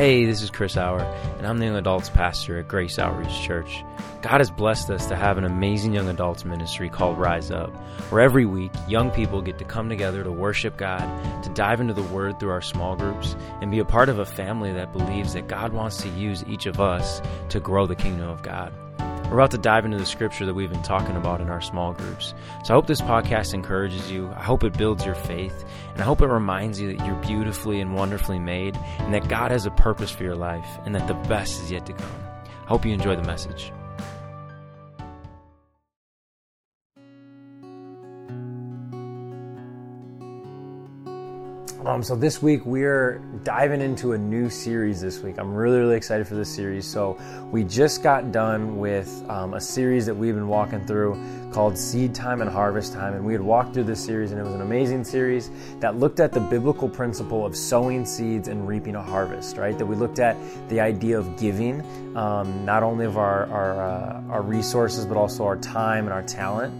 Hey, this is Chris Hour, and I'm the young adults pastor at Grace Outreach Church. God has blessed us to have an amazing young adults ministry called Rise Up, where every week young people get to come together to worship God, to dive into the Word through our small groups, and be a part of a family that believes that God wants to use each of us to grow the kingdom of God. We're about to dive into the scripture that we've been talking about in our small groups. So I hope this podcast encourages you. I hope it builds your faith. And I hope it reminds you that you're beautifully and wonderfully made and that God has a purpose for your life and that the best is yet to come. I hope you enjoy the message. Um, so this week we're diving into a new series this week. I'm really, really excited for this series. So we just got done with um, a series that we've been walking through called Seed Time and Harvest Time, and we had walked through this series, and it was an amazing series that looked at the biblical principle of sowing seeds and reaping a harvest. Right? That we looked at the idea of giving, um, not only of our our, uh, our resources but also our time and our talent.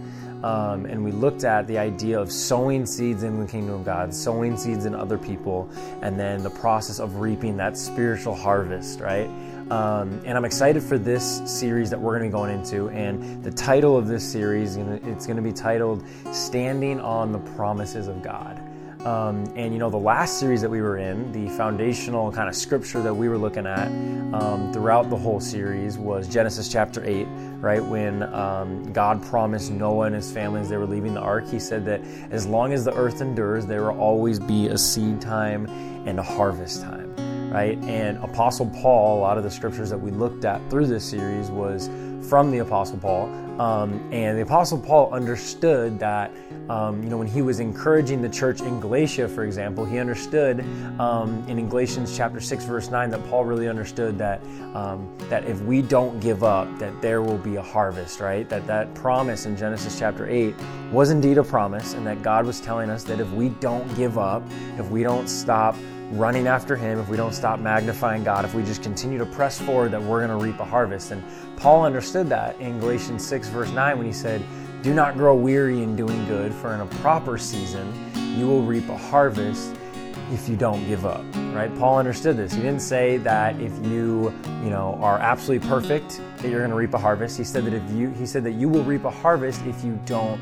Um, and we looked at the idea of sowing seeds in the kingdom of God, sowing seeds in other people, and then the process of reaping that spiritual harvest, right? Um, and I'm excited for this series that we're going to be going into. And the title of this series, it's going to be titled "Standing on the Promises of God." Um, and you know, the last series that we were in, the foundational kind of scripture that we were looking at um, throughout the whole series was Genesis chapter 8, right? When um, God promised Noah and his family as they were leaving the ark, he said that as long as the earth endures, there will always be a seed time and a harvest time. Right? And Apostle Paul, a lot of the scriptures that we looked at through this series was from the Apostle Paul. Um, and the Apostle Paul understood that, um, you know, when he was encouraging the church in Galatia, for example, he understood um, in Galatians chapter 6, verse 9, that Paul really understood that, um, that if we don't give up, that there will be a harvest, right? That that promise in Genesis chapter 8 was indeed a promise, and that God was telling us that if we don't give up, if we don't stop running after Him, if we don't stop magnifying God, if we just continue to press forward, that we're going to reap a harvest. And Paul understood that in Galatians 6, verse 9, when he said, Do not grow weary in doing good, for in a proper season you will reap a harvest if you don't give up right paul understood this he didn't say that if you you know are absolutely perfect that you're going to reap a harvest he said that if you he said that you will reap a harvest if you don't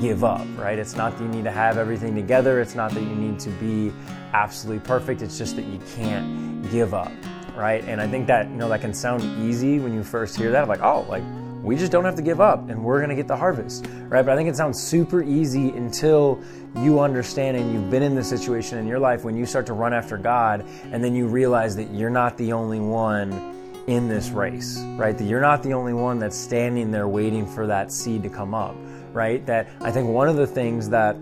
give up right it's not that you need to have everything together it's not that you need to be absolutely perfect. It's just that you can't give up, right? And I think that, you know, that can sound easy when you first hear that. like, oh, like, we just don't have to give up and we're going to get the harvest, right? But I think it sounds super easy until you understand and you've been in the situation in your life when you start to run after God and then you realize that you're not the only one in this race, right? That you're not the only one that's standing there waiting for that seed to come up, right? That I think one of the things that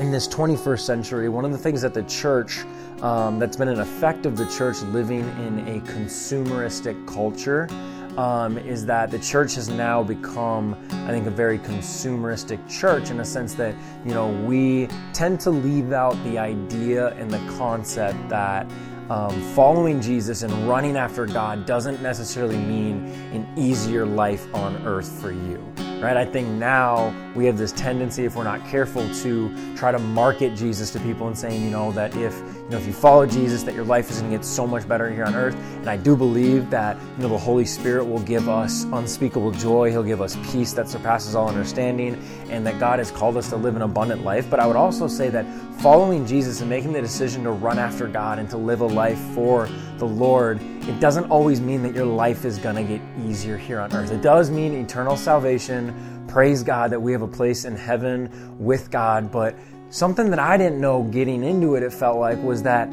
in this 21st century, one of the things that the church, um, that's been an effect of the church living in a consumeristic culture, um, is that the church has now become, I think, a very consumeristic church in a sense that, you know, we tend to leave out the idea and the concept that um, following Jesus and running after God doesn't necessarily mean an easier life on earth for you right? I think now we have this tendency, if we're not careful, to try to market Jesus to people and saying, you know, that if you know if you follow Jesus, that your life is going to get so much better here on earth. And I do believe that you know the Holy Spirit will give us unspeakable joy. He'll give us peace that surpasses all understanding, and that God has called us to live an abundant life. But I would also say that following Jesus and making the decision to run after God and to live a life for the Lord, it doesn't always mean that your life is going to get easier here on earth. It does mean eternal salvation. Praise God that we have a place in heaven with God, but something that I didn't know getting into it, it felt like, was that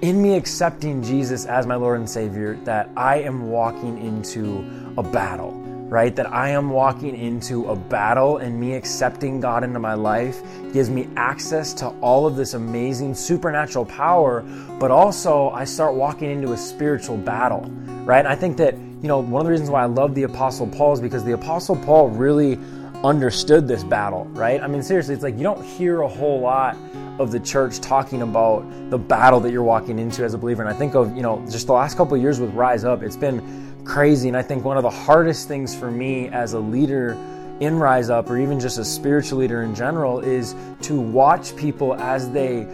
in me accepting Jesus as my Lord and Savior, that I am walking into a battle, right? That I am walking into a battle, and me accepting God into my life gives me access to all of this amazing supernatural power, but also I start walking into a spiritual battle, right? And I think that, you know, one of the reasons why I love the Apostle Paul is because the Apostle Paul really understood this battle, right? I mean, seriously, it's like you don't hear a whole lot of the church talking about the battle that you're walking into as a believer. And I think of, you know, just the last couple of years with Rise Up, it's been crazy. And I think one of the hardest things for me as a leader in Rise Up or even just a spiritual leader in general is to watch people as they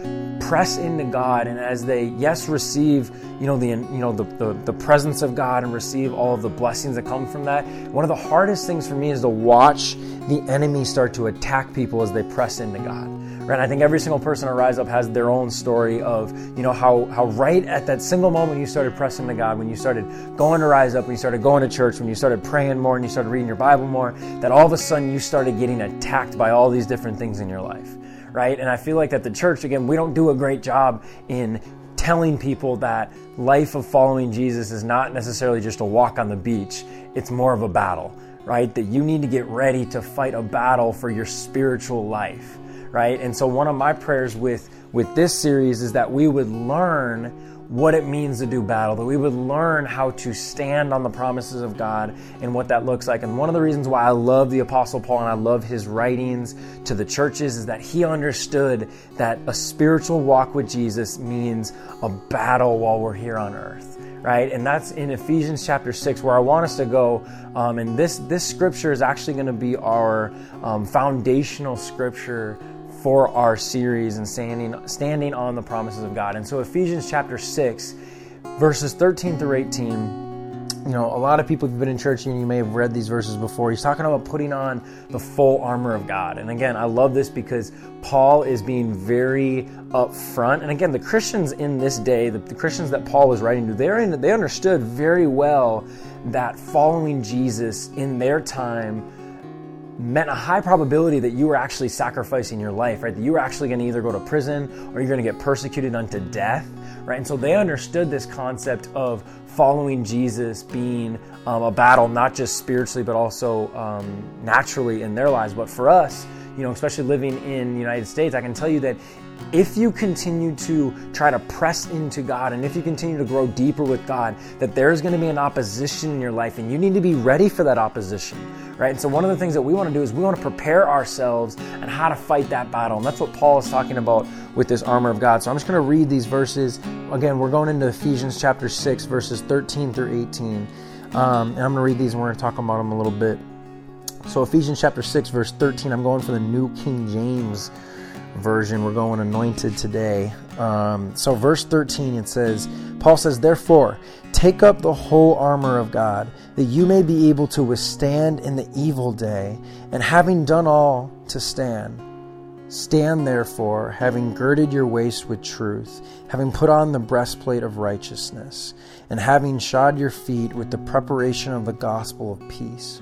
press into God and as they, yes, receive, you know, the you know the, the, the presence of God and receive all of the blessings that come from that. One of the hardest things for me is to watch the enemy start to attack people as they press into God. Right? I think every single person at Rise Up has their own story of, you know, how, how right at that single moment you started pressing to God, when you started going to Rise Up, when you started going to church, when you started praying more and you started reading your Bible more, that all of a sudden you started getting attacked by all these different things in your life. Right? And I feel like that the church, again, we don't do a great job in telling people that life of following Jesus is not necessarily just a walk on the beach, it's more of a battle, right? That you need to get ready to fight a battle for your spiritual life right? And so one of my prayers with with this series is that we would learn what it means to do battle, that we would learn how to stand on the promises of God and what that looks like. And one of the reasons why I love the Apostle Paul and I love his writings to the churches is that he understood that a spiritual walk with Jesus means a battle while we're here on earth right? And that's in Ephesians chapter 6, where I want us to go. Um, and this, this scripture is actually going to be our um, foundational scripture for our series and standing standing on the promises of God. And so Ephesians chapter 6 verses 13 through 18 you know, a lot of people who've been in church and you may have read these verses before. He's talking about putting on the full armor of God. And again, I love this because Paul is being very upfront. And again, the Christians in this day, the, the Christians that Paul was writing to, they're in, they understood very well that following Jesus in their time meant a high probability that you were actually sacrificing your life, right? That you were actually going to either go to prison or you're going to get persecuted unto death, right? And so they understood this concept of following Jesus being um, a battle, not just spiritually, but also um, naturally in their lives. But for us, you know, especially living in the United States, I can tell you that if you continue to try to press into God and if you continue to grow deeper with God, that there's going to be an opposition in your life and you need to be ready for that opposition, right? And so, one of the things that we want to do is we want to prepare ourselves and how to fight that battle. And that's what Paul is talking about with this armor of God. So, I'm just going to read these verses. Again, we're going into Ephesians chapter 6, verses 13 through 18. Um, and I'm going to read these and we're going to talk about them a little bit. So, Ephesians chapter 6, verse 13, I'm going for the New King James version. We're going anointed today. Um, so, verse 13, it says, Paul says, Therefore, take up the whole armor of God, that you may be able to withstand in the evil day, and having done all, to stand. Stand therefore, having girded your waist with truth, having put on the breastplate of righteousness, and having shod your feet with the preparation of the gospel of peace.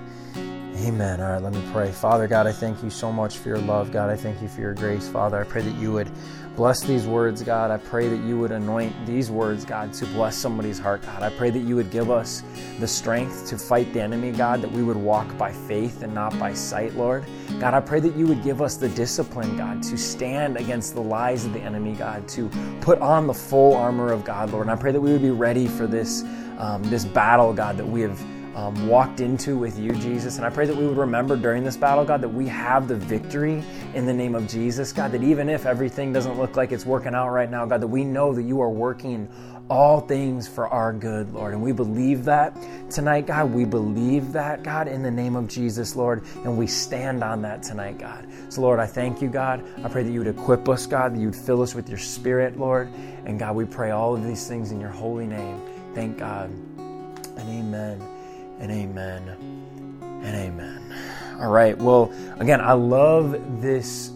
Amen. All right, let me pray. Father God, I thank you so much for your love. God, I thank you for your grace. Father, I pray that you would bless these words, God. I pray that you would anoint these words, God, to bless somebody's heart, God. I pray that you would give us the strength to fight the enemy, God, that we would walk by faith and not by sight, Lord. God, I pray that you would give us the discipline, God, to stand against the lies of the enemy, God, to put on the full armor of God, Lord. And I pray that we would be ready for this, um, this battle, God, that we have um, walked into with you, Jesus. And I pray that we would remember during this battle, God, that we have the victory in the name of Jesus. God, that even if everything doesn't look like it's working out right now, God, that we know that you are working all things for our good, Lord. And we believe that tonight, God. We believe that, God, in the name of Jesus, Lord. And we stand on that tonight, God. So, Lord, I thank you, God. I pray that you would equip us, God, that you would fill us with your spirit, Lord. And God, we pray all of these things in your holy name. Thank God. And amen and amen and amen. All right. Well, again, I love this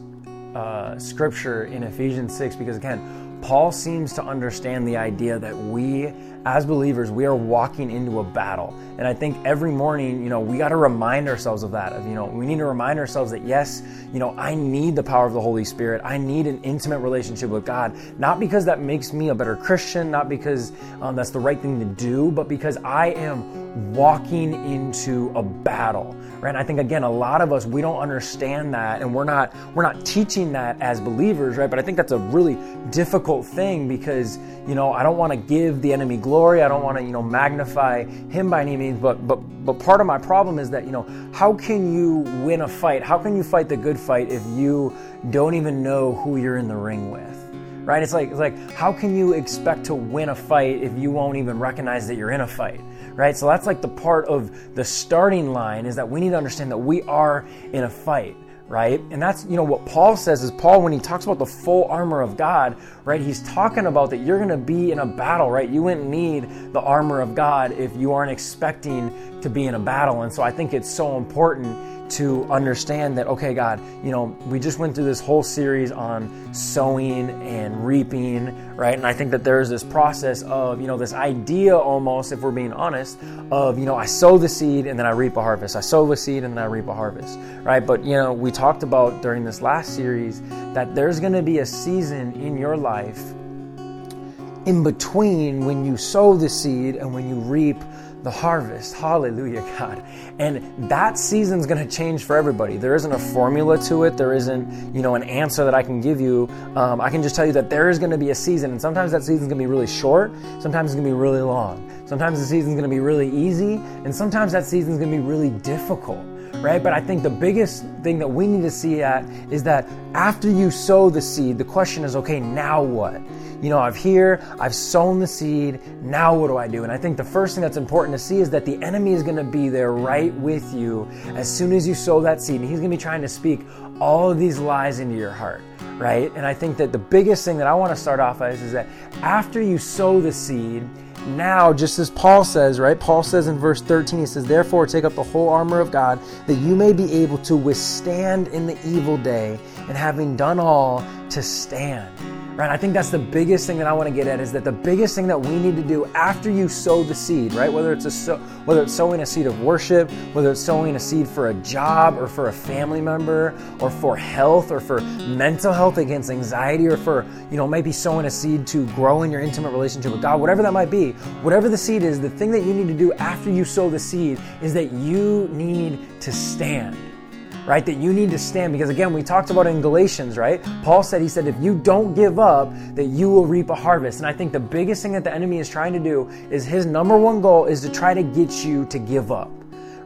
uh, scripture in Ephesians 6 because, again, Paul seems to understand the idea that we as believers, we are walking into a battle. And I think every morning, you know, we got to remind ourselves of that. Of, you know, we need to remind ourselves that yes, you know, I need the power of the Holy Spirit. I need an intimate relationship with God. Not because that makes me a better Christian, not because um, that's the right thing to do, but because I am walking into a battle. Right? And I think again, a lot of us we don't understand that, and we're not we're not teaching that as believers, right? But I think that's a really difficult thing because you know I don't want to give the enemy glory. I don't want to you know magnify him by any means. But but but part of my problem is that you know how can you win a fight? How can you fight the good fight if you don't even know who you're in the ring with? Right? It's like it's like how can you expect to win a fight if you won't even recognize that you're in a fight? Right? So that's like the part of the starting line is that we need to understand that we are in a fight right? And that's, you know, what Paul says is Paul, when he talks about the full armor of God, right, he's talking about that you're going to be in a battle, right? You wouldn't need the armor of God if you aren't expecting to be in a battle. And so I think it's so important to understand that, okay, God, you know, we just went through this whole series on sowing and reaping, right? And I think that there's this process of, you know, this idea almost, if we're being honest, of, you know, I sow the seed and then I reap a harvest. I sow the seed and then I reap a harvest, right? But, you know, we talked about during this last series that there's going to be a season in your life in between when you sow the seed and when you reap the harvest. Hallelujah, God. And that season's going to change for everybody. There isn't a formula to it. There isn't, you know, an answer that I can give you. Um, I can just tell you that there is going to be a season, and sometimes that season's going to be really short. Sometimes it's going to be really long. Sometimes the season's going to be really easy, and sometimes that season's going to be really difficult right? But I think the biggest thing that we need to see at is that after you sow the seed, the question is, okay, now what? You know, I've here, I've sown the seed, now what do I do? And I think the first thing that's important to see is that the enemy is going to be there right with you as soon as you sow that seed. And he's going to be trying to speak all of these lies into your heart, right? And I think that the biggest thing that I want to start off as is that after you sow the seed, now, just as Paul says, right? Paul says in verse 13, he says, Therefore, take up the whole armor of God, that you may be able to withstand in the evil day, and having done all, to stand right? I think that's the biggest thing that I want to get at is that the biggest thing that we need to do after you sow the seed, right? Whether it's a so, whether it's sowing a seed of worship, whether it's sowing a seed for a job or for a family member or for health or for mental health against anxiety or for, you know, maybe sowing a seed to grow in your intimate relationship with God, whatever that might be. Whatever the seed is, the thing that you need to do after you sow the seed is that you need to stand right? That you need to stand because again, we talked about in Galatians, right? Paul said, he said, if you don't give up, that you will reap a harvest. And I think the biggest thing that the enemy is trying to do is his number one goal is to try to get you to give up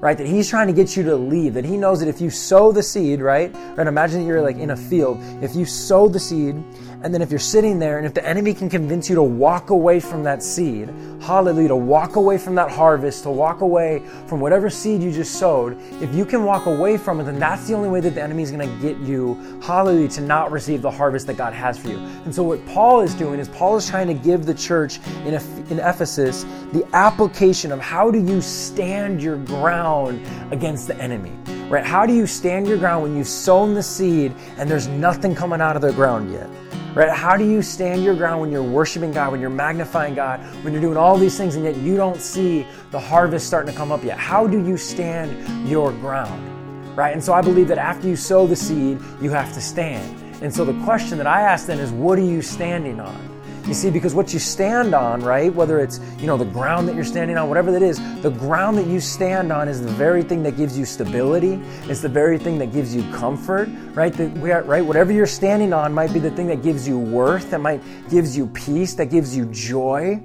right? That he's trying to get you to leave. That he knows that if you sow the seed, right? Right? Imagine that you're like in a field. If you sow the seed and then if you're sitting there and if the enemy can convince you to walk away from that seed, hallelujah, to walk away from that harvest, to walk away from whatever seed you just sowed, if you can walk away from it, then that's the only way that the enemy is going to get you, hallelujah, to not receive the harvest that God has for you. And so what Paul is doing is Paul is trying to give the church in, in Ephesus the application of how do you stand your ground against the enemy right? How do you stand your ground when you've sown the seed and there's nothing coming out of the ground yet? Right? How do you stand your ground when you're worshiping God, when you're magnifying God, when you're doing all these things and yet you don't see the harvest starting to come up yet? How do you stand your ground? Right? And so I believe that after you sow the seed, you have to stand. And so the question that I ask then is what are you standing on? You see, because what you stand on, right, whether it's, you know, the ground that you're standing on, whatever that is, the ground that you stand on is the very thing that gives you stability. It's the very thing that gives you comfort, right? Are, right? Whatever you're standing on might be the thing that gives you worth, that might gives you peace, that gives you joy.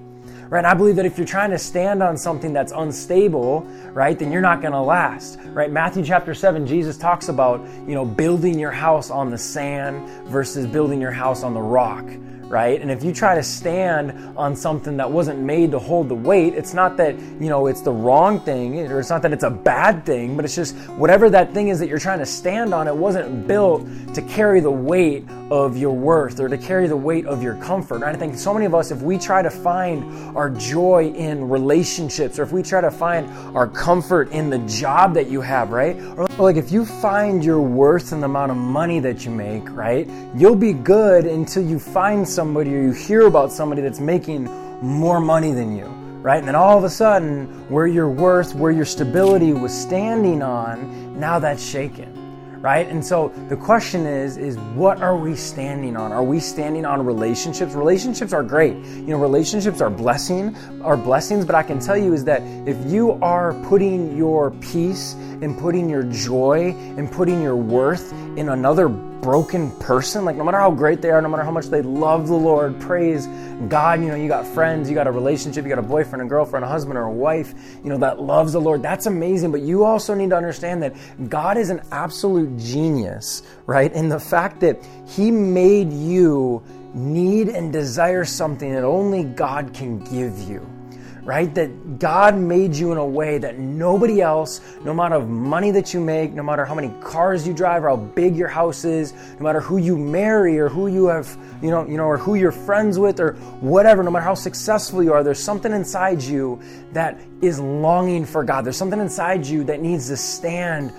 Right? I believe that if you're trying to stand on something that's unstable, right, then you're not going to last. Right? Matthew chapter 7, Jesus talks about, you know, building your house on the sand versus building your house on the rock right? And if you try to stand on something that wasn't made to hold the weight, it's not that, you know, it's the wrong thing or it's not that it's a bad thing, but it's just whatever that thing is that you're trying to stand on, it wasn't built to carry the weight of your worth or to carry the weight of your comfort. And I think so many of us, if we try to find our joy in relationships or if we try to find our comfort in the job that you have, right? Or like if you find your worth in the amount of money that you make, right? You'll be good until you find somebody or you hear about somebody that's making more money than you right? And then all of a sudden, where your worth, where your stability was standing on, now that's shaken right? And so the question is is what are we standing on? Are we standing on relationships? Relationships are great. You know, relationships are blessing, are blessings, but I can tell you is that if you are putting your peace and putting your joy and putting your worth in another broken person, like no matter how great they are, no matter how much they love the Lord, praise God, you know, you got friends, you got a relationship, you got a boyfriend, a girlfriend, a husband, or a wife, you know, that loves the Lord. That's amazing. But you also need to understand that God is an absolute genius, right? And the fact that He made you need and desire something that only God can give you right? That God made you in a way that nobody else, no matter of money that you make, no matter how many cars you drive or how big your house is, no matter who you marry or who you have, you know, you know, or who you're friends with or whatever, no matter how successful you are, there's something inside you that is longing for God. There's something inside you that needs to stand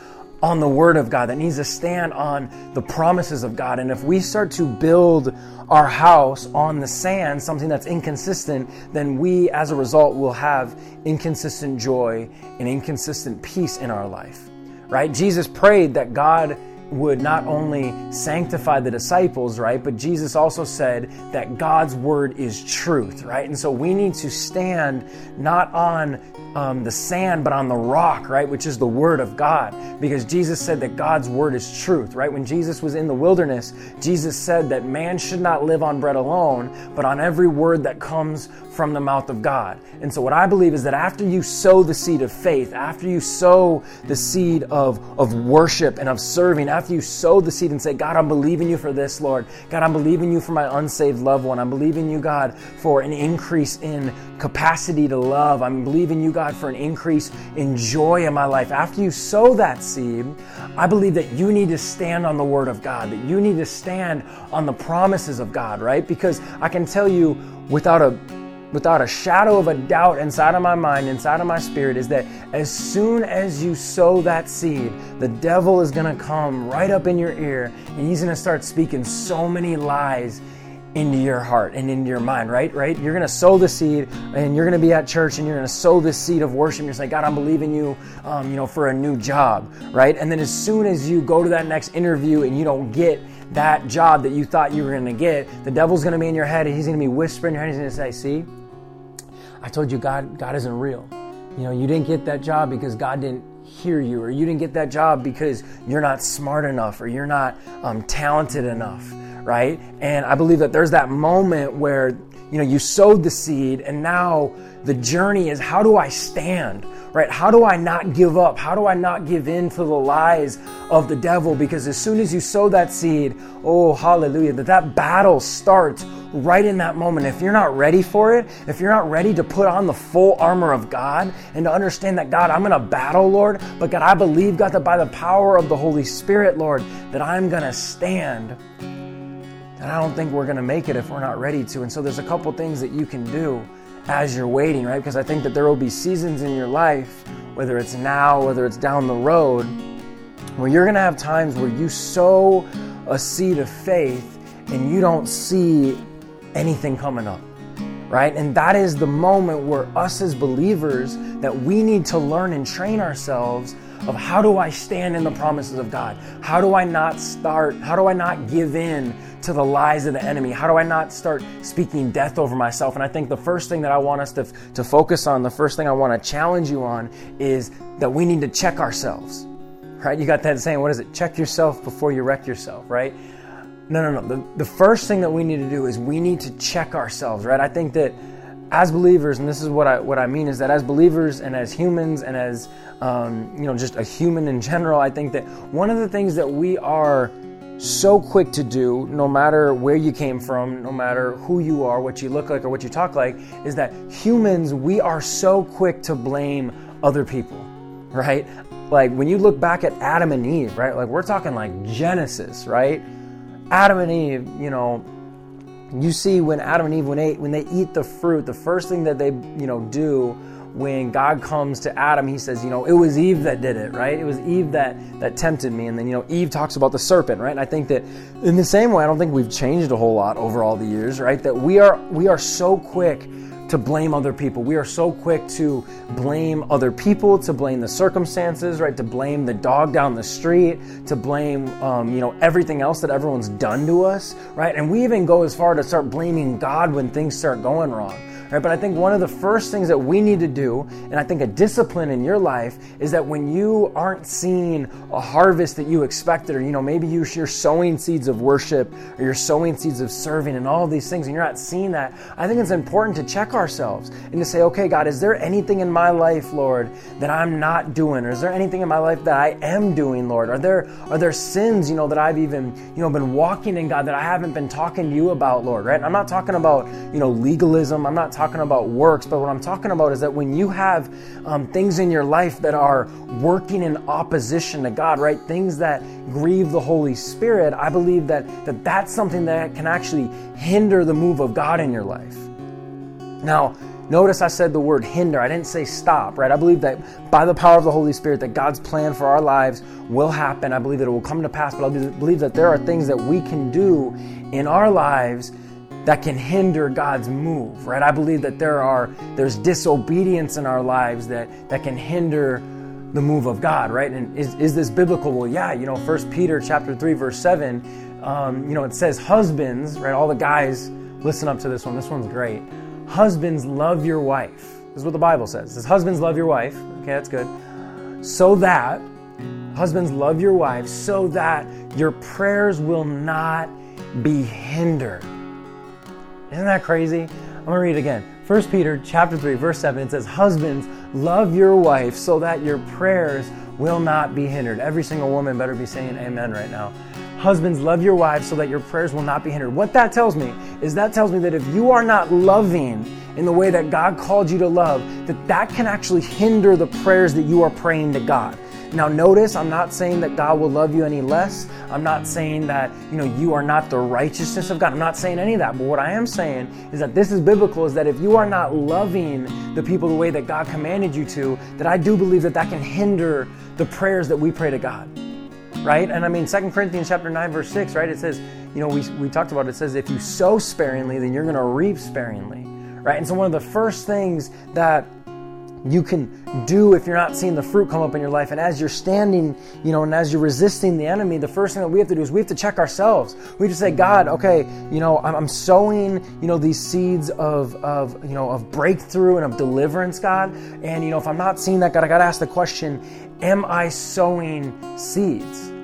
on the Word of God, that needs to stand on the promises of God. And if we start to build our house on the sand, something that's inconsistent, then we, as a result, will have inconsistent joy and inconsistent peace in our life. Right? Jesus prayed that God would not only sanctify the disciples, right, but Jesus also said that God's word is truth, right? And so we need to stand not on um, the sand, but on the rock, right, which is the word of God, because Jesus said that God's word is truth, right? When Jesus was in the wilderness, Jesus said that man should not live on bread alone, but on every word that comes from the mouth of God. And so, what I believe is that after you sow the seed of faith, after you sow the seed of, of worship and of serving, after you sow the seed and say, God, I'm believing you for this, Lord. God, I'm believing you for my unsaved loved one. I'm believing you, God, for an increase in capacity to love. I'm believing you, God, for an increase in joy in my life. After you sow that seed, I believe that you need to stand on the word of God, that you need to stand on the promises of God, right? Because I can tell you without a without a shadow of a doubt inside of my mind, inside of my spirit, is that as soon as you sow that seed, the devil is going to come right up in your ear and he's going to start speaking so many lies into your heart and into your mind, right? Right? You're going to sow the seed and you're going to be at church and you're going to sow this seed of worship. You're saying, God, I'm believing you, um, you know, for a new job, right? And then as soon as you go to that next interview and you don't get that job that you thought you were going to get, the devil's going to be in your head and he's going to be whispering in your head. He's going to say, see, I told you God, God isn't real. You know, you didn't get that job because God didn't hear you, or you didn't get that job because you're not smart enough, or you're not um, talented enough, right? And I believe that there's that moment where you know you sowed the seed, and now the journey is how do I stand? Right? How do I not give up? How do I not give in to the lies of the devil? Because as soon as you sow that seed, oh hallelujah, that that battle starts right in that moment. If you're not ready for it, if you're not ready to put on the full armor of God and to understand that, God, I'm going to battle, Lord, but God, I believe, God, that by the power of the Holy Spirit, Lord, that I'm going to stand. And I don't think we're going to make it if we're not ready to. And so there's a couple things that you can do as you're waiting, right? Because I think that there will be seasons in your life, whether it's now, whether it's down the road, where you're going to have times where you sow a seed of faith and you don't see anything coming up right? And that is the moment where us as believers that we need to learn and train ourselves of how do i stand in the promises of god? How do i not start how do i not give in to the lies of the enemy? How do i not start speaking death over myself? And i think the first thing that i want us to, to focus on the first thing i want to challenge you on is that we need to check ourselves right? You got that saying what is it? Check yourself before you wreck yourself right no, no, no. The, the first thing that we need to do is we need to check ourselves, right? I think that as believers, and this is what I what I mean is that as believers and as humans and as um, you know just a human in general, I think that one of the things that we are so quick to do, no matter where you came from, no matter who you are, what you look like, or what you talk like, is that humans we are so quick to blame other people, right? Like when you look back at Adam and Eve, right? Like we're talking like Genesis, right? Adam and Eve, you know, you see when Adam and Eve when they when they eat the fruit, the first thing that they you know do when God comes to Adam, he says, you know, it was Eve that did it, right? It was Eve that that tempted me, and then you know Eve talks about the serpent, right? And I think that in the same way, I don't think we've changed a whole lot over all the years, right? That we are we are so quick to blame other people. We are so quick to blame other people, to blame the circumstances, right? To blame the dog down the street, to blame, um, you know, everything else that everyone's done to us, right? And we even go as far to start blaming God when things start going wrong. Right? But I think one of the first things that we need to do, and I think a discipline in your life, is that when you aren't seeing a harvest that you expected, or you know, maybe you, are sowing seeds of worship, or you're sowing seeds of serving, and all these things, and you're not seeing that, I think it's important to check ourselves and to say, okay, God, is there anything in my life, Lord, that I'm not doing? Or is there anything in my life that I am doing, Lord? Are there are there sins, you know, that I've even, you know, been walking in God that I haven't been talking to you about, Lord, right? I'm not talking about, you know, legalism. I'm not talking about works, but what I'm talking about is that when you have um, things in your life that are working in opposition to God, right? Things that grieve the Holy Spirit, I believe that, that that's something that can actually hinder the move of God in your life. Now, Notice I said the word hinder. I didn't say stop, right? I believe that by the power of the Holy Spirit that God's plan for our lives will happen. I believe that it will come to pass, but I believe that there are things that we can do in our lives that can hinder God's move, right? I believe that there are there's disobedience in our lives that that can hinder the move of God, right? And is, is this biblical? Well, yeah, you know, First Peter chapter three verse seven, um, you know, it says husbands, right? All the guys, listen up to this one. This one's great. Husbands, love your wife. This is what the Bible says. It says husbands love your wife. Okay, that's good. So that husbands love your wives, so that your prayers will not be hindered. Isn't that crazy? I'm to read it again. 1 Peter chapter 3 verse 7 it says husbands love your wife so that your prayers will not be hindered. Every single woman better be saying amen right now. Husbands love your wives so that your prayers will not be hindered. What that tells me is that tells me that if you are not loving in the way that God called you to love, that that can actually hinder the prayers that you are praying to God. Now notice I'm not saying that God will love you any less. I'm not saying that, you know, you are not the righteousness of God. I'm not saying any of that. But what I am saying is that this is biblical is that if you are not loving the people the way that God commanded you to, that I do believe that that can hinder the prayers that we pray to God. Right? And I mean 2 Corinthians chapter 9 verse 6, right? It says, you know, we we talked about it, it says if you sow sparingly, then you're going to reap sparingly. Right? And so one of the first things that you can do if you're not seeing the fruit come up in your life. And as you're standing, you know, and as you're resisting the enemy, the first thing that we have to do is we have to check ourselves. We to say, God, okay, you know, I'm, sowing, you know, these seeds of, of, you know, of breakthrough and of deliverance, God. And, you know, if I'm not seeing that, God, I got to ask the question, am I sowing seeds?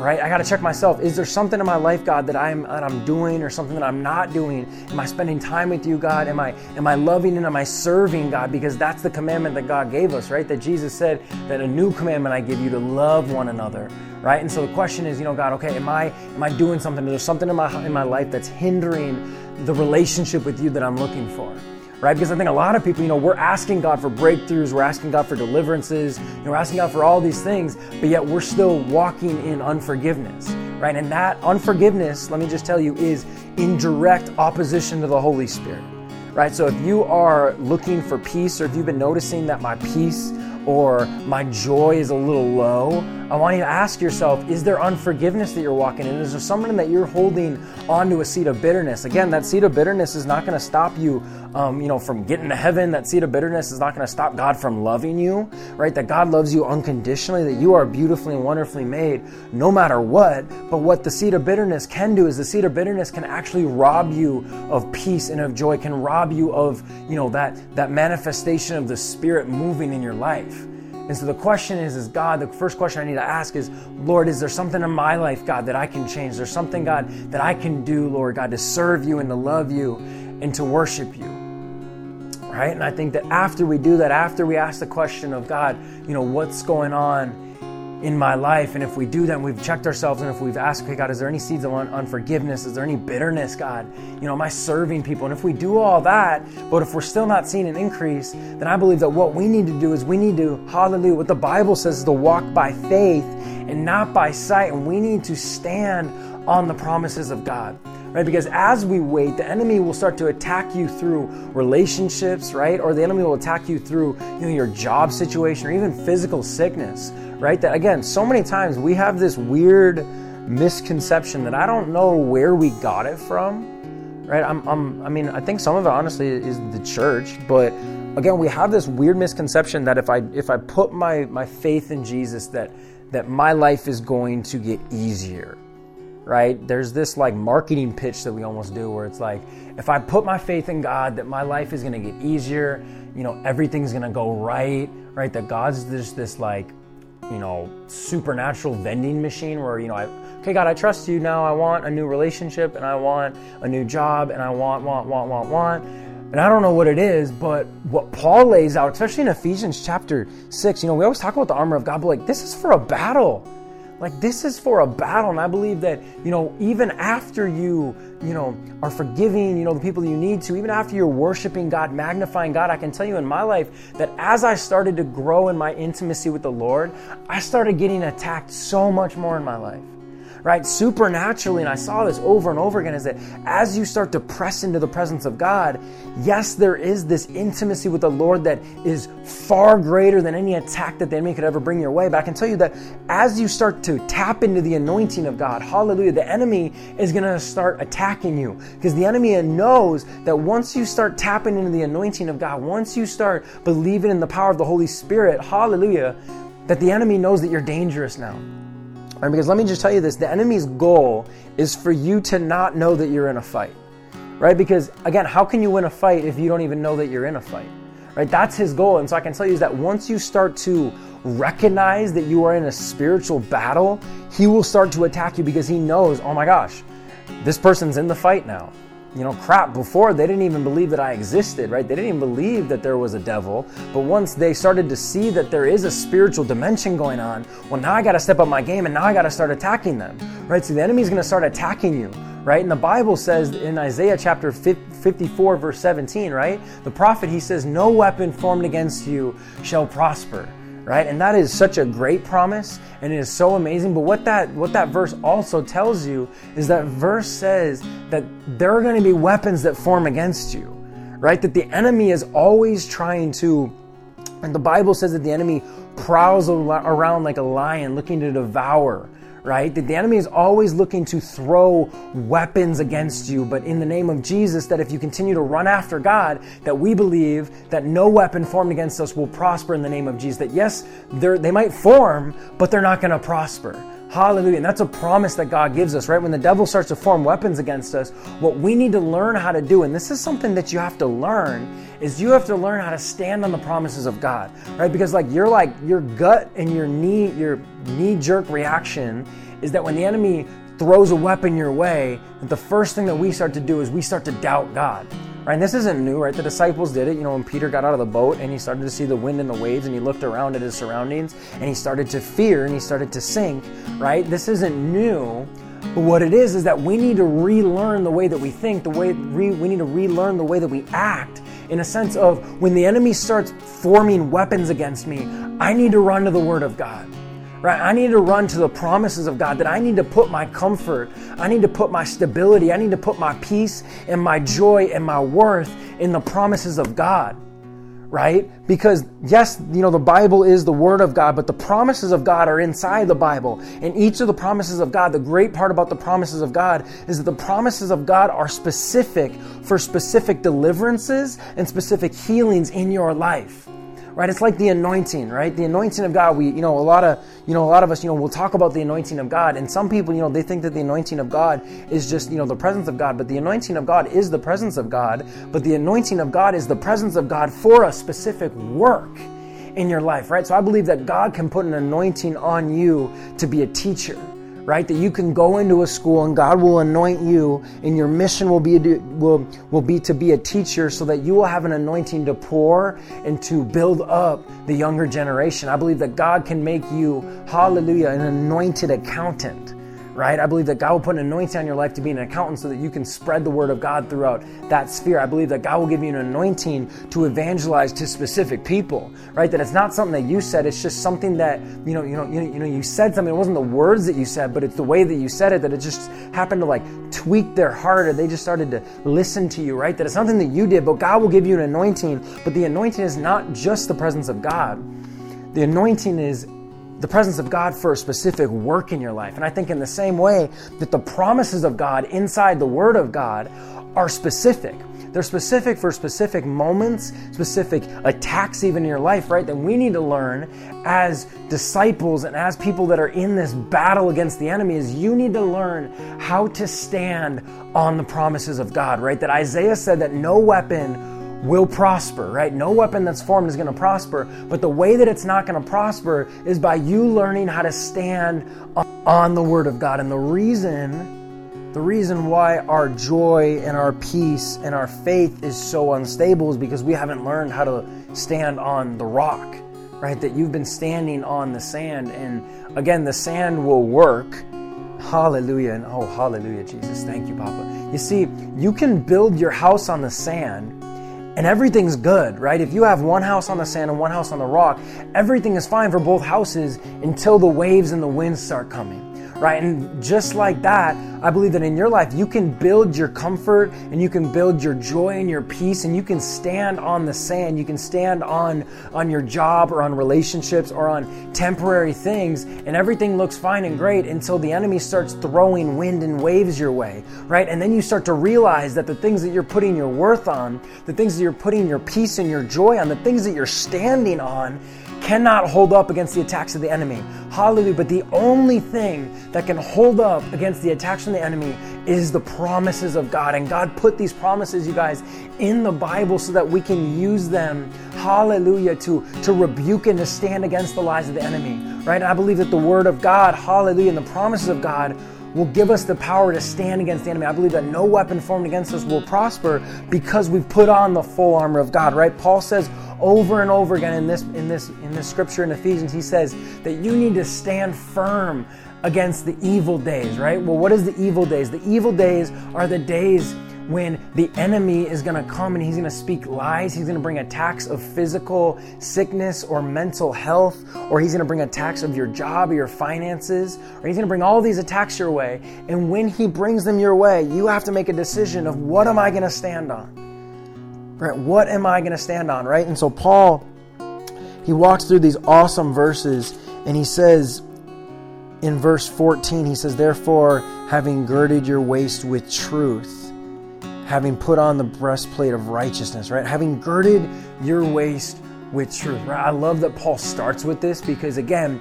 Right? I got to check myself. Is there something in my life, God, that I'm that I'm doing or something that I'm not doing? Am I spending time with you, God? Am I am I loving and am I serving God? Because that's the commandment that God gave us, right? That Jesus said that a new commandment I give you to love one another, right? And so the question is, you know, God, okay, am I am I doing something? Is there something in my in my life that's hindering the relationship with you that I'm looking for? Right? Because I think a lot of people, you know, we're asking God for breakthroughs, we're asking God for deliverances, you know, we're asking God for all these things, but yet we're still walking in unforgiveness, right? And that unforgiveness, let me just tell you, is in direct opposition to the Holy Spirit, right? So if you are looking for peace, or if you've been noticing that my peace or my joy is a little low, I want you to ask yourself is there unforgiveness that you're walking in? Is there someone that you're holding onto a seed of bitterness? Again, that seed of bitterness is not going to stop you um, you know, from getting to heaven. That seed of bitterness is not going to stop God from loving you, right? That God loves you unconditionally, that you are beautifully and wonderfully made no matter what. But what the seed of bitterness can do is the seed of bitterness can actually rob you of peace and of joy, can rob you of, you know, that, that manifestation of the Spirit moving in your life. And so the question is, is God, the first question I need to ask is, Lord, is there something in my life, God, that I can change? There's something, God, that I can do, Lord, God, to serve you and to love you and to worship you. Right? And I think that after we do that, after we ask the question of God, you know, what's going on in my life. And if we do that, we've checked ourselves, and if we've asked, okay, God, is there any seeds of unforgiveness? Is there any bitterness, God? You know, am I serving people? And if we do all that, but if we're still not seeing an increase, then I believe that what we need to do is we need to, hallelujah, what the Bible says is to walk by faith and not by sight. And we need to stand on the promises of God right? Because as we wait, the enemy will start to attack you through relationships, right? Or the enemy will attack you through you know, your job situation or even physical sickness, right? That again, so many times we have this weird misconception that I don't know where we got it from right? I'm, I'm, I mean, I think some of it honestly is the church, but again, we have this weird misconception that if I if I put my my faith in Jesus, that that my life is going to get easier, right? There's this like marketing pitch that we almost do where it's like, if I put my faith in God, that my life is to get easier, you know, everything's to go right, right? That God's just this like, you know, supernatural vending machine where, you know, I, okay, God, I trust you now. I want a new relationship and I want a new job and I want, want, want, want, want. And I don't know what it is, but what Paul lays out, especially in Ephesians chapter 6, you know, we always talk about the armor of God, but like this is for a battle. Like this is for a battle, and I believe that you know even after you you know are forgiving you know the people you need to, even after you're worshiping God, magnifying God, I can tell you in my life that as I started to grow in my intimacy with the Lord, I started getting attacked so much more in my life right? Supernaturally, and I saw this over and over again, is that as you start to press into the presence of God, yes, there is this intimacy with the Lord that is far greater than any attack that the enemy could ever bring your way. But I can tell you that as you start to tap into the anointing of God, hallelujah, the enemy is going to start attacking you because the enemy knows that once you start tapping into the anointing of God, once you start believing in the power of the Holy Spirit, hallelujah, that the enemy knows that you're dangerous now. Because let me just tell you this the enemy's goal is for you to not know that you're in a fight. Right? Because again, how can you win a fight if you don't even know that you're in a fight? Right? That's his goal. And so I can tell you is that once you start to recognize that you are in a spiritual battle, he will start to attack you because he knows, oh my gosh, this person's in the fight now you know, crap, before they didn't even believe that I existed, right? They didn't even believe that there was a devil. But once they started to see that there is a spiritual dimension going on, well, now I got to step up my game and now I got to start attacking them, right? So the enemy's going to start attacking you, right? And the Bible says in Isaiah chapter 54, verse 17, right? The prophet, he says, No weapon formed against you shall prosper right? And that is such a great promise and it is so amazing. But what that what that verse also tells you is that verse says that there are going to be weapons that form against you, right? That the enemy is always trying to and the Bible says that the enemy prowls around like a lion looking to devour right? That the enemy is always looking to throw weapons against you, but in the name of Jesus, that if you continue to run after God, that we believe that no weapon formed against us will prosper in the name of Jesus. That yes, they might form, but they're not going to prosper. Hallelujah. And that's a promise that God gives us, right? When the devil starts to form weapons against us, what we need to learn how to do, and this is something that you have to learn, is you have to learn how to stand on the promises of God, right? Because like you're like your gut and your knee, your knee jerk reaction is that when the enemy throws a weapon your way, the first thing that we start to do is we start to doubt God. Right? And this isn't new, right? The disciples did it. You know, when Peter got out of the boat and he started to see the wind and the waves and he looked around at his surroundings and he started to fear and he started to sink, right? This isn't new. But what it is is that we need to relearn the way that we think, the way re, we need to relearn the way that we act in a sense of when the enemy starts forming weapons against me, I need to run to the word of God right? I need to run to the promises of God, that I need to put my comfort, I need to put my stability, I need to put my peace and my joy and my worth in the promises of God. Right? Because yes, you know, the Bible is the Word of God, but the promises of God are inside the Bible. And each of the promises of God, the great part about the promises of God is that the promises of God are specific for specific deliverances and specific healings in your life right? It's like the anointing, right? The anointing of God. We, you know, a lot of, you know, a lot of us, you know, we'll talk about the anointing of God, and some people, you know, they think that the anointing of God is just, you know, the presence of God, but the anointing of God is the presence of God, but the anointing of God is the presence of God for a specific work in your life, right? So I believe that God can put an anointing on you to be a teacher right? That you can go into a school and God will anoint you, and your mission will be will will be to be a teacher, so that you will have an anointing to pour and to build up the younger generation. I believe that God can make you, Hallelujah, an anointed accountant right? I believe that God will put an anointing on your life to be an accountant so that you can spread the word of God throughout that sphere. I believe that God will give you an anointing to evangelize to specific people, right? That it's not something that you said, it's just something that, you know, you know, you know, you said something. It wasn't the words that you said, but it's the way that you said it that it just happened to like tweak their heart or they just started to listen to you, right? That it's something that you did, but God will give you an anointing. But the anointing is not just the presence of God. The anointing is the presence of God for a specific work in your life. And I think in the same way that the promises of God inside the Word of God are specific. They're specific for specific moments, specific attacks even in your life, right? That we need to learn as disciples and as people that are in this battle against the enemy is you need to learn how to stand on the promises of God, right? That Isaiah said that no weapon will prosper, right? No weapon that's formed is going to prosper, but the way that it's not going to prosper is by you learning how to stand on the word of God. And the reason the reason why our joy and our peace and our faith is so unstable is because we haven't learned how to stand on the rock, right? That you've been standing on the sand. And again, the sand will work. Hallelujah. And oh, hallelujah, Jesus. Thank you, Papa. You see, you can build your house on the sand and everything's good, right? If you have one house on the sand and one house on the rock, everything is fine for both houses until the waves and the winds start coming right? And just like that, I believe that in your life, you can build your comfort and you can build your joy and your peace and you can stand on the sand. You can stand on, on your job or on relationships or on temporary things and everything looks fine and great until the enemy starts throwing wind and waves your way, right? And then you start to realize that the things that you're putting your worth on, the things that you're putting your peace and your joy on, the things that you're standing on, cannot hold up against the attacks of the enemy. Hallelujah. But the only thing that can hold up against the attacks from the enemy is the promises of God. And God put these promises, you guys, in the Bible so that we can use them, hallelujah, to, to rebuke and to stand against the lies of the enemy. Right? And I believe that the word of God, hallelujah, and the promises of God will give us the power to stand against the enemy. I believe that no weapon formed against us will prosper because we've put on the full armor of God, right? Paul says over and over again in this in this in this scripture in Ephesians, he says that you need to stand firm against the evil days, right? Well, what is the evil days? The evil days are the days when the enemy is going to come and he's going to speak lies. He's going to bring attacks of physical sickness or mental health, or he's going to bring attacks of your job or your finances, or he's going to bring all these attacks your way. And when he brings them your way, you have to make a decision of what am I going to stand on? Right? What am I going to stand on? Right? And so Paul, he walks through these awesome verses and he says, in verse 14, he says, Therefore, having girded your waist with truth, having put on the breastplate of righteousness, right? Having girded your waist with truth, right? I love that Paul starts with this because, again,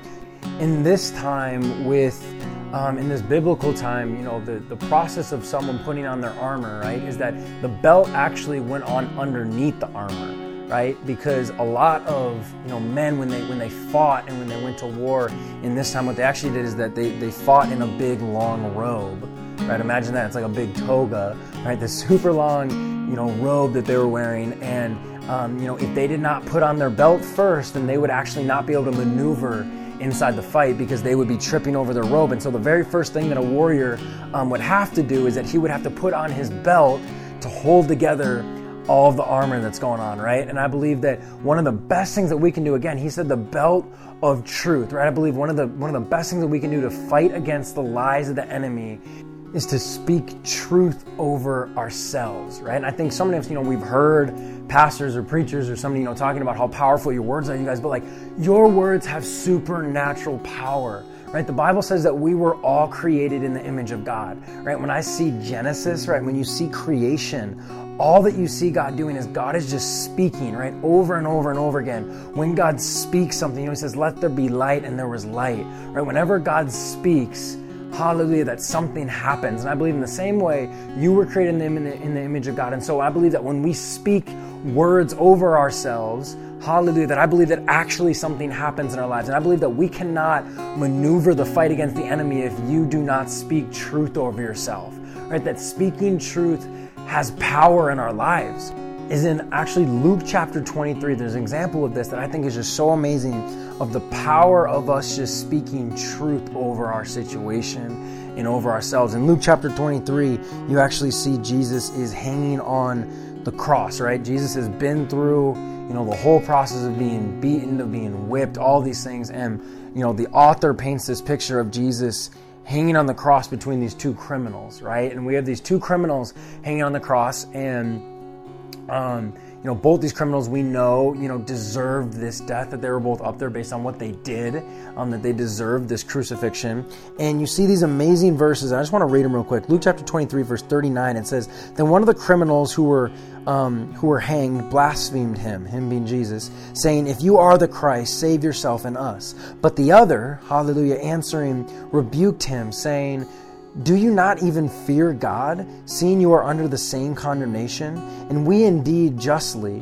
in this time with um, in this biblical time, you know, the, the process of someone putting on their armor, right, is that the belt actually went on underneath the armor, right? Because a lot of you know men when they when they fought and when they went to war in this time, what they actually did is that they, they fought in a big long robe right? Imagine that. It's like a big toga, right? This super long, you know, robe that they were wearing. And, um, you know, if they did not put on their belt first, then they would actually not be able to maneuver inside the fight because they would be tripping over their robe. And so the very first thing that a warrior um, would have to do is that he would have to put on his belt to hold together all of the armor that's going on, right? And I believe that one of the best things that we can do, again, he said the belt of truth, right? I believe one of the one of the best things that we can do to fight against the lies of the enemy is to speak truth over ourselves, right? And I think sometimes, you know, we've heard pastors or preachers or somebody, you know, talking about how powerful your words are, you guys, but like your words have supernatural power, right? The Bible says that we were all created in the image of God, right? When I see Genesis, right, when you see creation, all that you see God doing is God is just speaking, right? Over and over and over again. When God speaks something, you know, He says, Let there be light, and there was light, right? Whenever God speaks, hallelujah, that something happens. And I believe in the same way, you were created in the, in the, image of God. And so I believe that when we speak words over ourselves, hallelujah, that I believe that actually something happens in our lives. And I believe that we cannot maneuver the fight against the enemy if you do not speak truth over yourself, right? That speaking truth has power in our lives is in actually Luke chapter 23. There's an example of this that I think is just so amazing of the power of us just speaking truth over our situation and over ourselves. In Luke chapter 23, you actually see Jesus is hanging on the cross, right? Jesus has been through, you know, the whole process of being beaten, of being whipped, all these things. And, you know, the author paints this picture of Jesus hanging on the cross between these two criminals, right? And we have these two criminals hanging on the cross and um, you know, both these criminals we know, you know, deserved this death, that they were both up there based on what they did, um, that they deserved this crucifixion. And you see these amazing verses. I just want to read them real quick. Luke chapter 23, verse 39, it says, Then one of the criminals who were um, who were hanged blasphemed him, him being Jesus, saying, If you are the Christ, save yourself and us. But the other, hallelujah, answering, rebuked him, saying, do you not even fear God, seeing you are under the same condemnation? And we indeed justly,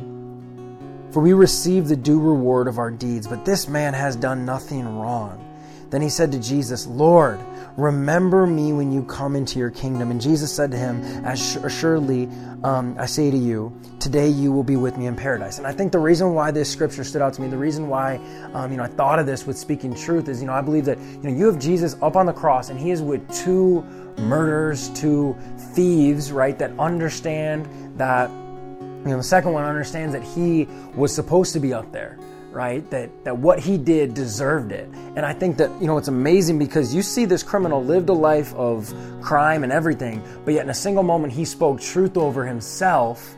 for we receive the due reward of our deeds, but this man has done nothing wrong. Then he said to Jesus, Lord, remember me when you come into your kingdom. And Jesus said to him, As surely um, I say to you, today you will be with me in paradise. And I think the reason why this scripture stood out to me, the reason why um, you know I thought of this with speaking truth is you know I believe that you know you have Jesus up on the cross and he is with two murderers, two thieves, right? That understand that you know the second one understands that he was supposed to be up there right? That that what he did deserved it. And I think that, you know, it's amazing because you see this criminal lived a life of crime and everything, but yet in a single moment he spoke truth over himself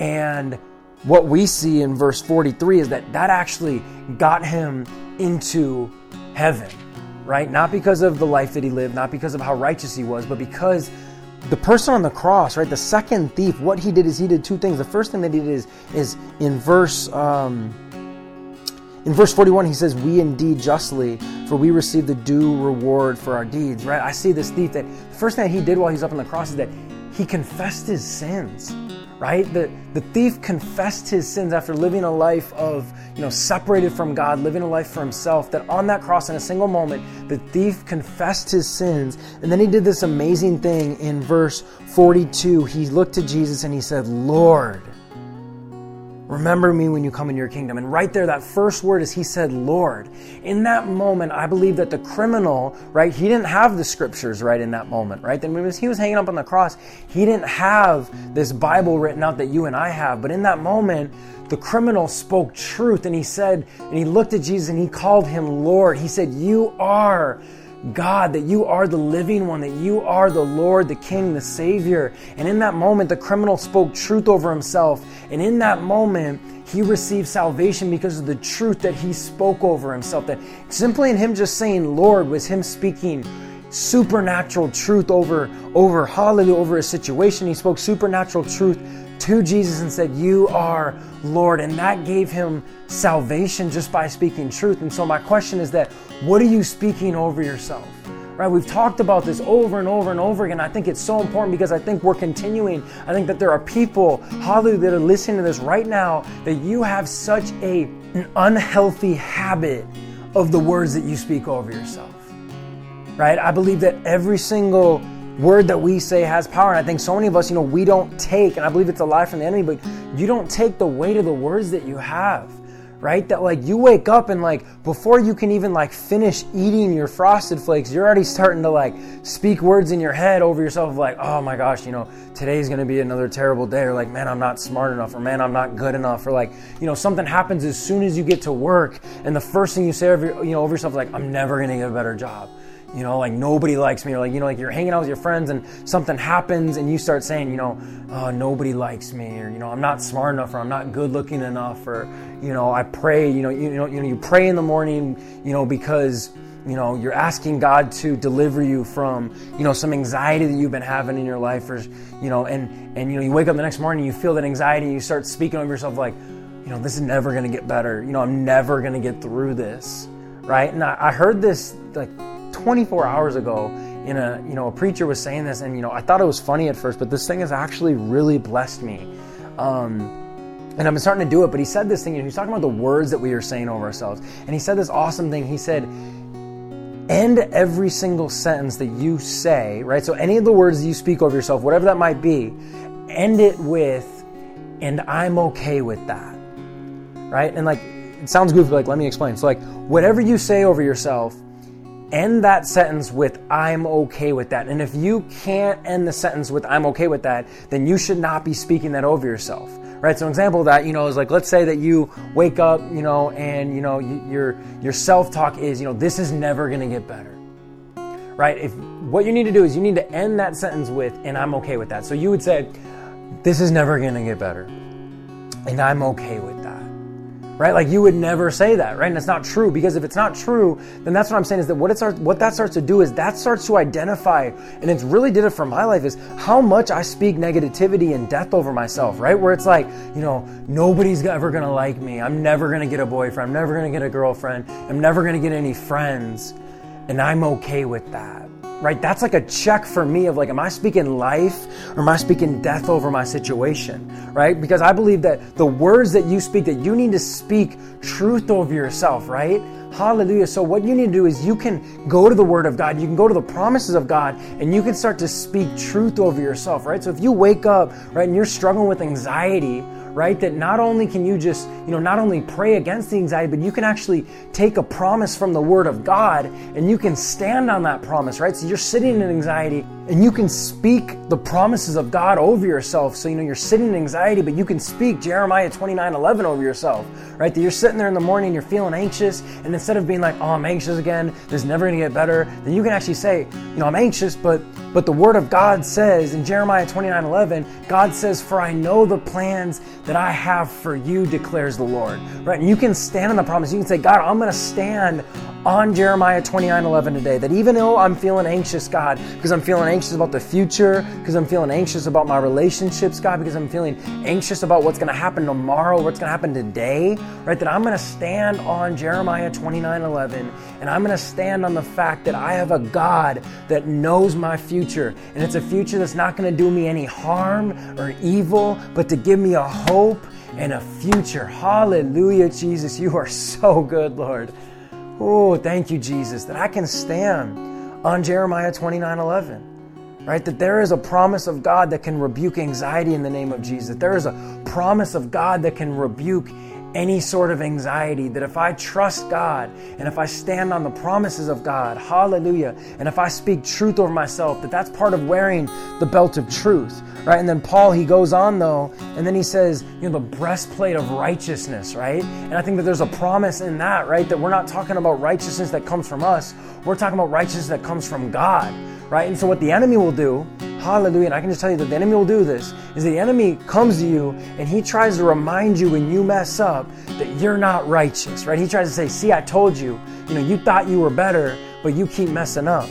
and what we see in verse 43 is that that actually got him into heaven, right? Not because of the life that he lived, not because of how righteous he was, but because the person on the cross, right? The second thief, what he did is he did two things. The first thing that he did is, is in verse um, in verse 41, he says, We indeed justly, for we receive the due reward for our deeds, right? I see this thief that the first thing that he did while he's up on the cross is that he confessed his sins, right? The, the thief confessed his sins after living a life of, you know, separated from God, living a life for himself, that on that cross in a single moment, the thief confessed his sins. And then he did this amazing thing in verse 42. He looked to Jesus and he said, Lord, Remember me when you come in your kingdom. And right there, that first word is he said, Lord. In that moment, I believe that the criminal, right, he didn't have the scriptures right in that moment, right? Then when he was hanging up on the cross, he didn't have this Bible written out that you and I have. But in that moment, the criminal spoke truth and he said, and he looked at Jesus and he called him Lord. He said, You are God, that you are the living one, that you are the Lord, the King, the Savior. And in that moment, the criminal spoke truth over himself. And in that moment, he received salvation because of the truth that he spoke over himself. That simply in him just saying Lord was him speaking supernatural truth over over hallelujah over a situation. He spoke supernatural truth to Jesus and said, You are Lord. And that gave him salvation just by speaking truth. And so, my question is that what are you speaking over yourself? Right? We've talked about this over and over and over again. I think it's so important because I think we're continuing. I think that there are people, hallelujah, that are listening to this right now that you have such a, an unhealthy habit of the words that you speak over yourself. Right? I believe that every single word that we say has power. And I think so many of us, you know, we don't take, and I believe it's a lie from the enemy, but you don't take the weight of the words that you have. Right? That like you wake up and like before you can even like finish eating your frosted flakes, you're already starting to like speak words in your head over yourself like, oh my gosh, you know, today's gonna be another terrible day, or like, man, I'm not smart enough, or man, I'm not good enough, or like, you know, something happens as soon as you get to work, and the first thing you say over you know over yourself, like, I'm never gonna get a better job you know, like nobody likes me, or like, you know, like you're hanging out with your friends and something happens and you start saying, you know, oh, nobody likes me, or, you know, I'm not smart enough, or I'm not good looking enough, or, you know, I pray, you know, you, know, you know, you pray in the morning, you know, because, you know, you're asking God to deliver you from, you know, some anxiety that you've been having in your life, or, you know, and, and, you know, you wake up the next morning, you feel that anxiety, and you start speaking over yourself like, you know, this is never going to get better. You know, I'm never going to get through this. Right. And I, I heard this like 24 hours ago in a you know a preacher was saying this and you know i thought it was funny at first but this thing has actually really blessed me. Um, and i've been starting to do it but he said this thing know, he's talking about the words that we are saying over ourselves. And he said this awesome thing. He said end every single sentence that you say right? So any of the words that you speak over yourself whatever that might be end it with and i'm okay with that right? And like it sounds goofy like let me explain. So like whatever you say over yourself end that sentence with I'm okay with that. And if you can't end the sentence with I'm okay with that, then you should not be speaking that over yourself. Right? So an example of that, you know, is like let's say that you wake up, you know, and you know, your your self-talk is, you know, this is never going to get better. Right? If what you need to do is you need to end that sentence with and I'm okay with that. So you would say this is never going to get better. And I'm okay with right? Like you would never say that, right? And it's not true because if it's not true, then that's what I'm saying is that what it starts, what that starts to do is that starts to identify, and it's really did it for my life is how much I speak negativity and death over myself, right? Where it's like, you know, nobody's ever gonna like me. I'm never gonna get a boyfriend. I'm never gonna get a girlfriend. I'm never gonna get any friends, and I'm okay with that right? That's like a check for me of like, am I speaking life or am I speaking death over my situation, right? Because I believe that the words that you speak, that you need to speak truth over yourself, right? Hallelujah. So, what you need to do is you can go to the Word of God, you can go to the promises of God, and you can start to speak truth over yourself, right? So, if you wake up, right, and you're struggling with anxiety, right? That not only can you just, you know, not only pray against the anxiety, but you can actually take a promise from the Word of God and you can stand on that promise, right? So you're sitting in anxiety and you can speak the promises of God over yourself. So, you know, you're sitting in anxiety, but you can speak Jeremiah 29 11 over yourself, right? That you're sitting there in the morning, you're feeling anxious, and instead of being like, oh, I'm anxious again, this is never gonna get better, then you can actually say, you know, I'm anxious, but but the word of God says in Jeremiah 29 11, God says, For I know the plans that I have for you, declares the Lord. Right? And you can stand on the promise. You can say, God, I'm going to stand on Jeremiah 29 11 today. That even though I'm feeling anxious, God, because I'm feeling anxious about the future, because I'm feeling anxious about my relationships, God, because I'm feeling anxious about what's going to happen tomorrow, what's going to happen today, right? That I'm going to stand on Jeremiah 29 11 and I'm going to stand on the fact that I have a God that knows my future. And it's a future that's not going to do me any harm or evil, but to give me a hope and a future. Hallelujah, Jesus. You are so good, Lord. Oh, thank you, Jesus, that I can stand on Jeremiah 29 11 right? That there is a promise of God that can rebuke anxiety in the name of Jesus. There is a promise of God that can rebuke any sort of anxiety. That if I trust God and if I stand on the promises of God, hallelujah, and if I speak truth over myself, that that's part of wearing the belt of truth, right? And then Paul, he goes on though, and then he says, you know, the breastplate of righteousness, right? And I think that there's a promise in that, right? That we're not talking about righteousness that comes from us, we're talking about righteousness that comes from God, right? And so what the enemy will do, hallelujah, and I can just tell you that the enemy will do this, is the enemy comes to you and he tries to remind you when you mess up that you're not righteous, right? He tries to say, see, I told you, you know, you thought you were better, but you keep messing up.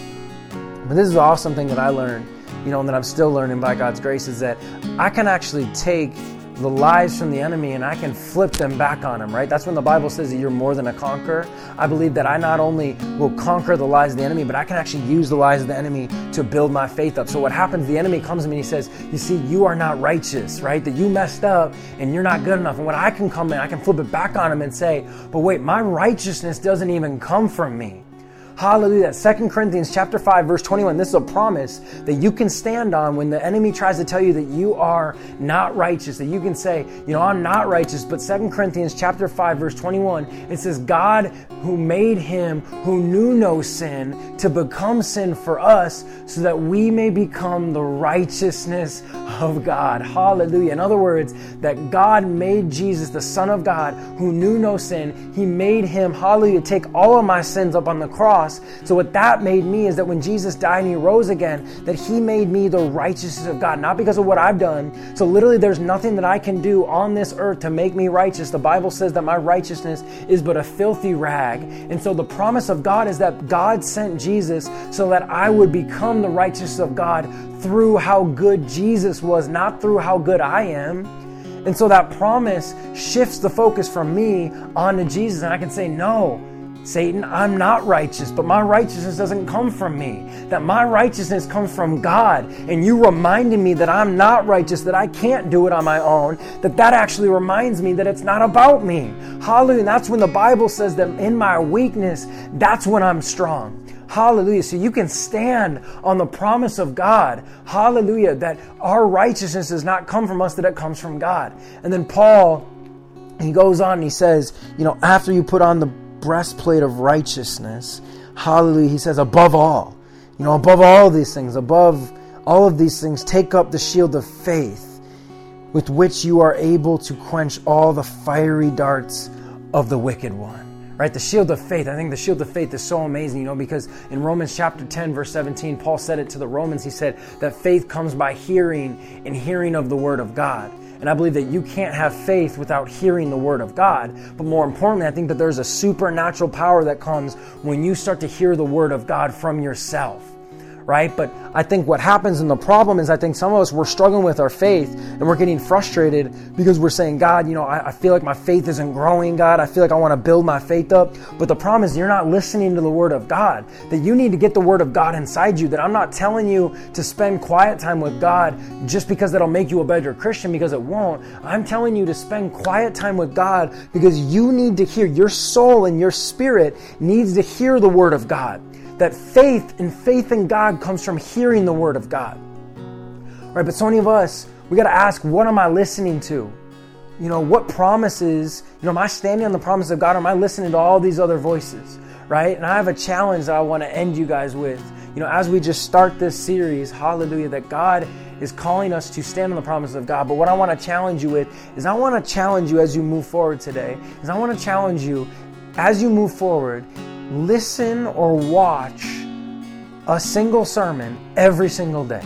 But this is the awesome thing that I learned you know, and that I'm still learning by God's grace is that I can actually take the lies from the enemy and I can flip them back on him, right? That's when the Bible says that you're more than a conqueror. I believe that I not only will conquer the lies of the enemy, but I can actually use the lies of the enemy to build my faith up. So what happens, the enemy comes to me and he says, You see, you are not righteous, right? That you messed up and you're not good enough. And when I can come in, I can flip it back on him and say, But wait, my righteousness doesn't even come from me. Hallelujah. Second Corinthians chapter 5 verse 21. This is a promise that you can stand on when the enemy tries to tell you that you are not righteous. That you can say, you know, I'm not righteous. But Second Corinthians chapter 5 verse 21, it says God who made him who knew no sin to become sin for us so that we may become the righteousness of God. Hallelujah. In other words, that God made Jesus the son of God who knew no sin. He made him, hallelujah, take all of my sins up on the cross cross. So, what that made me is that when Jesus died and he rose again, that he made me the righteousness of God, not because of what I've done. So, literally, there's nothing that I can do on this earth to make me righteous. The Bible says that my righteousness is but a filthy rag. And so, the promise of God is that God sent Jesus so that I would become the righteousness of God through how good Jesus was, not through how good I am. And so that promise shifts the focus from me onto Jesus. And I can say, no, Satan, I'm not righteous, but my righteousness doesn't come from me. That my righteousness comes from God. And you reminding me that I'm not righteous, that I can't do it on my own, that that actually reminds me that it's not about me. Hallelujah. And that's when the Bible says that in my weakness, that's when I'm strong. Hallelujah. So you can stand on the promise of God. Hallelujah. That our righteousness does not come from us, that it comes from God. And then Paul, he goes on and he says, you know, after you put on the breastplate of righteousness. Hallelujah. He says, above all, you know, above all these things, above all of these things, take up the shield of faith with which you are able to quench all the fiery darts of the wicked one. Right? The shield of faith. I think the shield of faith is so amazing, you know, because in Romans chapter 10, verse 17, Paul said it to the Romans. He said that faith comes by hearing and hearing of the word of God. And I believe that you can't have faith without hearing the Word of God. But more importantly, I think that there's a supernatural power that comes when you start to hear the Word of God from yourself right? But I think what happens and the problem is I think some of us we're struggling with our faith and we're getting frustrated because we're saying, God, you know, I, I feel like my faith isn't growing, God. I feel like I want to build my faith up. But the problem is you're not listening to the Word of God. That you need to get the Word of God inside you. That I'm not telling you to spend quiet time with God just because that'll make you a better Christian because it won't. I'm telling you to spend quiet time with God because you need to hear your soul and your spirit needs to hear the Word of God that faith and faith in God comes from hearing the Word of God. Right? But so many of us, we got to ask, what am I listening to? You know, what promises, you know, am I standing on the promise of God or am I listening to all these other voices? Right? And I have a challenge that I want to end you guys with. You know, as we just start this series, hallelujah, that God is calling us to stand on the promises of God. But what I want to challenge you with is I want to challenge you as you move forward today, is I want to challenge you as you move forward listen or watch a single sermon every single day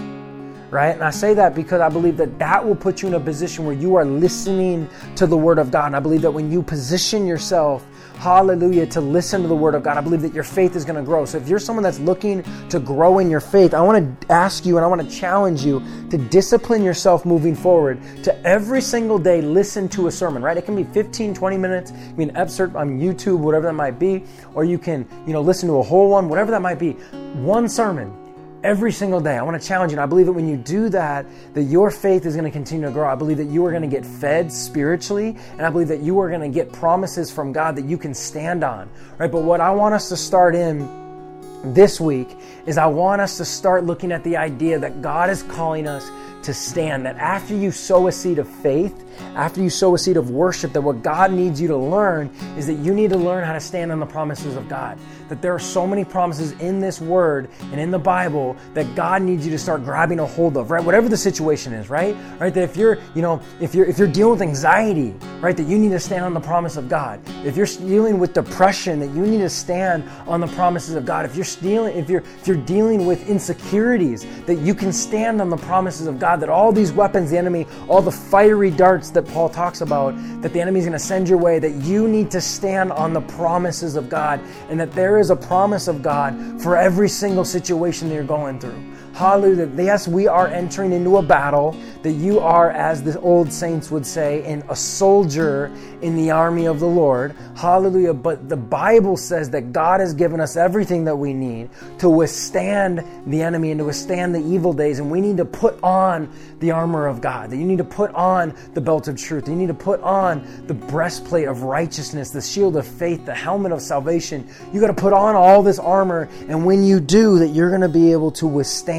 right? And I say that because I believe that that will put you in a position where you are listening to the Word of God. And I believe that when you position yourself hallelujah, to listen to the word of God. I believe that your faith is going to grow. So if you're someone that's looking to grow in your faith, I want to ask you and I want to challenge you to discipline yourself moving forward to every single day listen to a sermon, right? It can be 15, 20 minutes, can be excerpt on YouTube, whatever that might be, or you can, you know, listen to a whole one, whatever that might be. One sermon every single day. I want to challenge you. And I believe that when you do that, that your faith is going to continue to grow. I believe that you are going to get fed spiritually, and I believe that you are going to get promises from God that you can stand on. Right? But what I want us to start in this week is I want us to start looking at the idea that God is calling us to stand. That after you sow a seed of faith, after you sow a seed of worship, that what God needs you to learn is that you need to learn how to stand on the promises of God. That there are so many promises in this word and in the Bible that God needs you to start grabbing a hold of, right? Whatever the situation is, right? Right? That if you're, you know, if you're if you're dealing with anxiety, right, that you need to stand on the promise of God. If you're dealing with depression, that you need to stand on the promises of God. If you're dealing if you're if you're dealing with insecurities, that you can stand on the promises of God that all these weapons, the enemy, all the fiery darts that Paul talks about, that the enemy is going to send your way, that you need to stand on the promises of God, and that there is a promise of God for every single situation that you're going through. Hallelujah. Yes, we are entering into a battle that you are, as the old saints would say, in a soldier in the army of the Lord. Hallelujah. But the Bible says that God has given us everything that we need to withstand the enemy and to withstand the evil days. And we need to put on the armor of God, that you need to put on the belt of truth, that you need to put on the breastplate of righteousness, the shield of faith, the helmet of salvation. You got to put on all this armor. And when you do, that you're going to be able to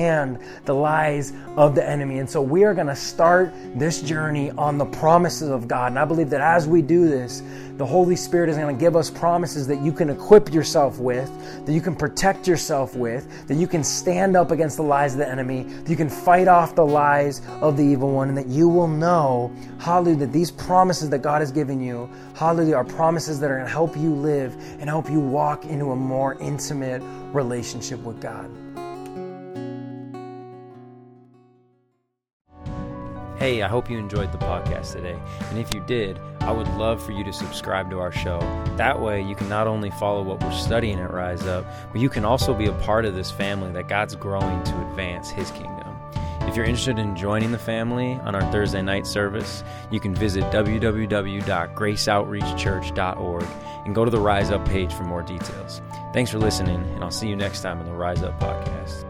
withstand the lies of the enemy. And so we are going to start this journey on the promises of God. And I believe that as we do this, the Holy Spirit is going to give us promises that you can equip yourself with, that you can protect yourself with, that you can stand up against the lies of the enemy, that you can fight off the lies of the evil one, and that you will know, hallelujah, that these promises that God has given you, hallelujah, are promises that are going to help you live and help you walk into a more intimate relationship with God. Hey, I hope you enjoyed the podcast today. And if you did, I would love for you to subscribe to our show. That way, you can not only follow what we're studying at Rise Up, but you can also be a part of this family that God's growing to advance His kingdom. If you're interested in joining the family on our Thursday night service, you can visit www.graceoutreachchurch.org and go to the Rise Up page for more details. Thanks for listening, and I'll see you next time on the Rise Up podcast.